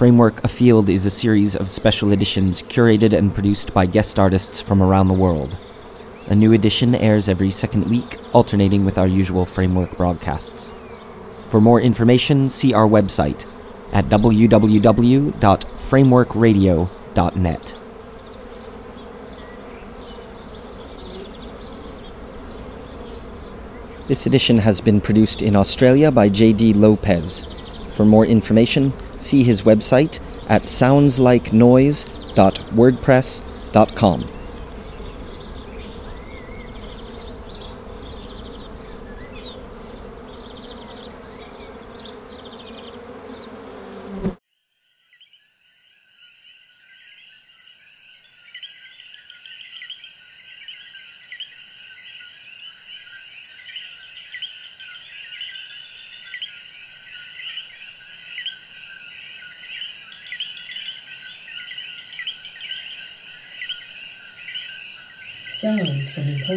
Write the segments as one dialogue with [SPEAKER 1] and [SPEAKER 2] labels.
[SPEAKER 1] Framework Afield is a series of special editions curated and produced by guest artists from around the world. A new edition airs every second week, alternating with our usual Framework broadcasts. For more information, see our website at www.frameworkradio.net. This edition has been produced in Australia by Jay-Dea Lopez. For more information, see his website at soundslikenoise.wordpress.com.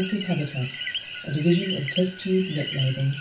[SPEAKER 2] Sounds Habitat, a division of Test Tube Net Label.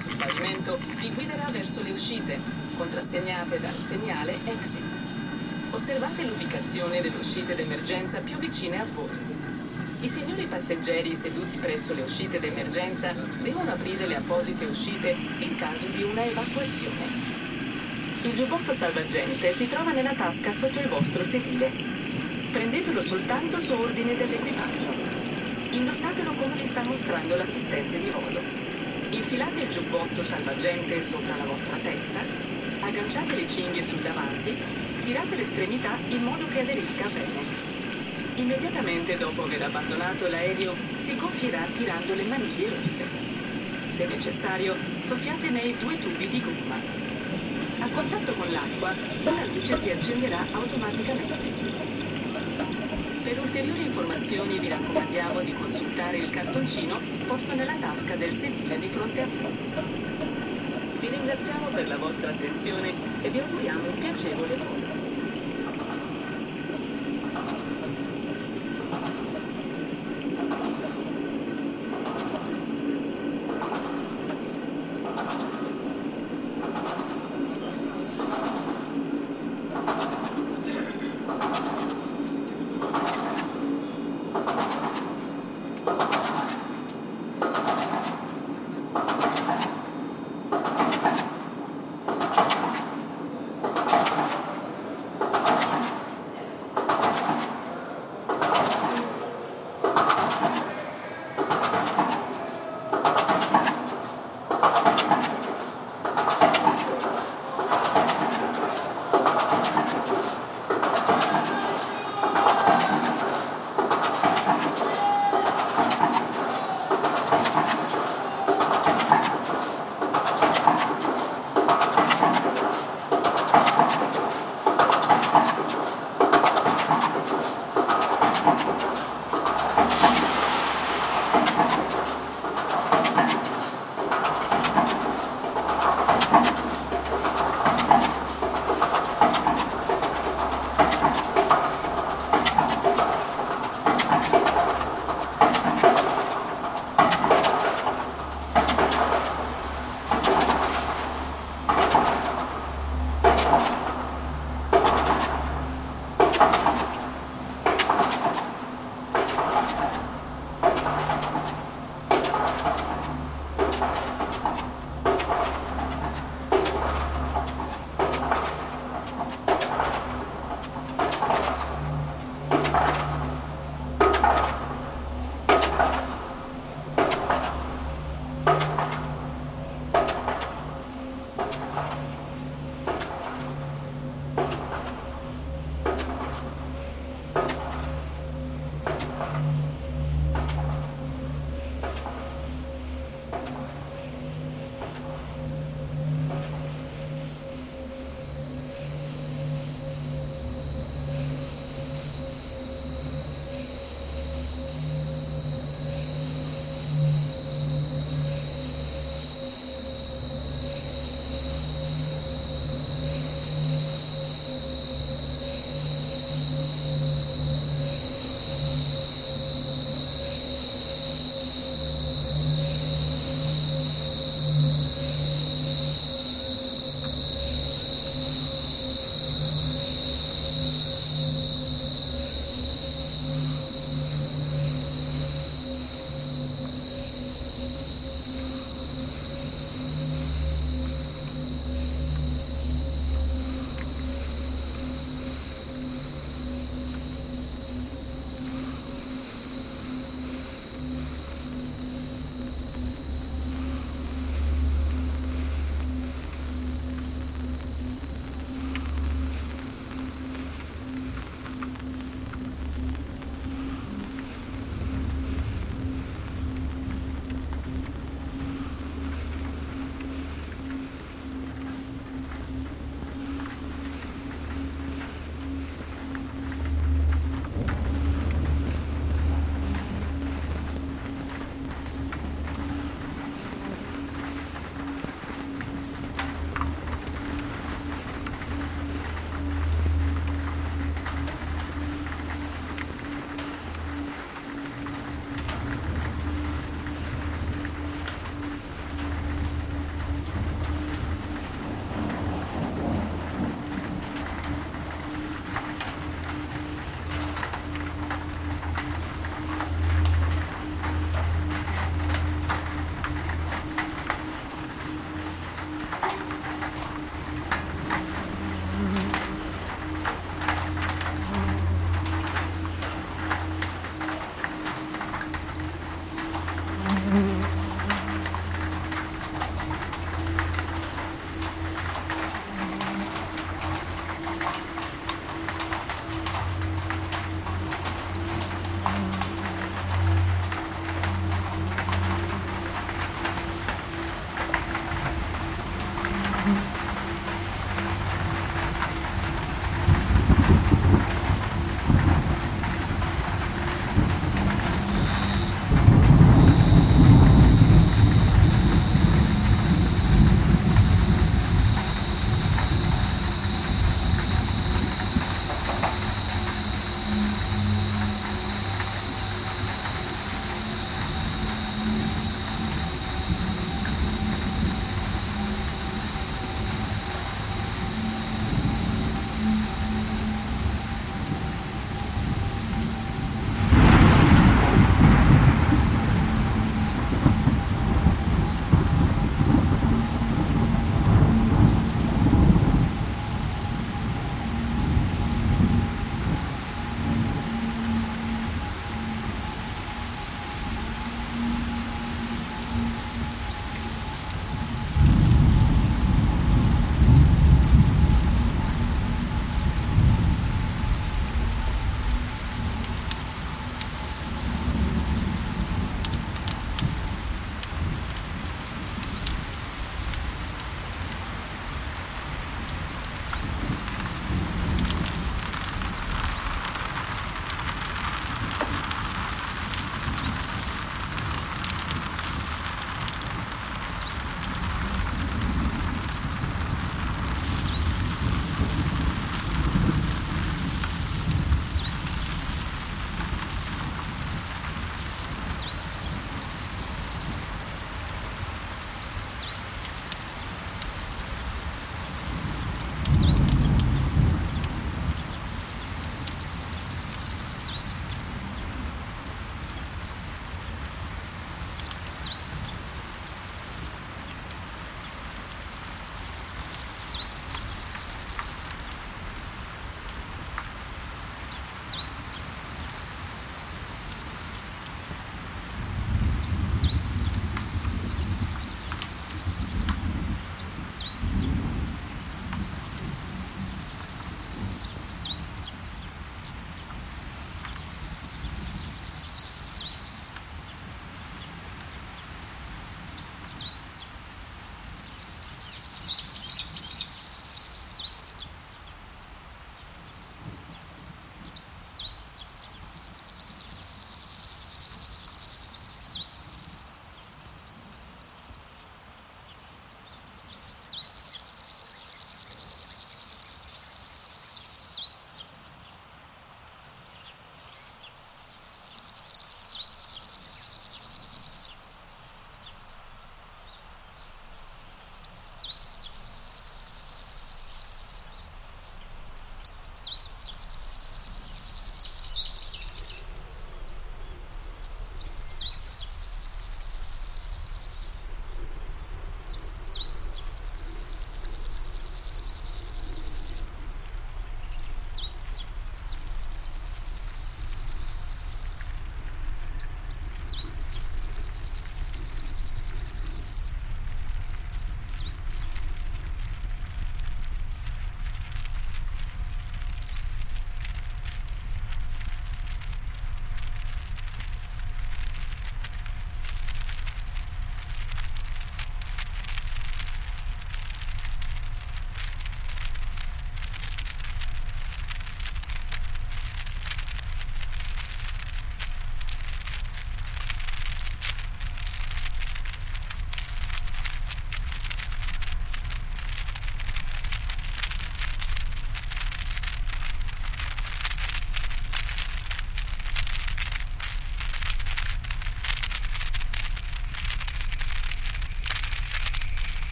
[SPEAKER 3] Sul pavimento vi guiderà verso le uscite, contrassegnate dal segnale exit. Osservate l'ubicazione delle uscite d'emergenza più vicine a voi. I signori passeggeri seduti presso le uscite d'emergenza devono aprire le apposite uscite in caso di una evacuazione. Il giubbotto salvagente si trova nella tasca sotto il vostro sedile. Prendetelo soltanto su ordine dell'equipaggio. Indossatelo come vi sta mostrando l'assistente di volo. Infilate il giubbotto salvagente sopra la vostra testa, agganciate le cinghie sul davanti, tirate l'estremità in modo che aderisca bene. Immediatamente dopo aver abbandonato l'aereo si gonfierà tirando le maniglie rosse. Se necessario, soffiate nei due tubi di gomma. A contatto con l'acqua, la luce si accenderà automaticamente. Ulteriori informazioni vi raccomandiamo di consultare il cartoncino posto nella tasca del sedile di fronte a voi. Vi ringraziamo per la vostra attenzione e vi auguriamo un piacevole volo.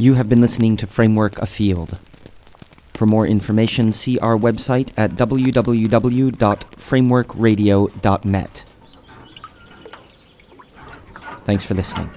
[SPEAKER 1] You have been listening to Framework Afield. For more information, see our website at www.frameworkradio.net. Thanks for listening.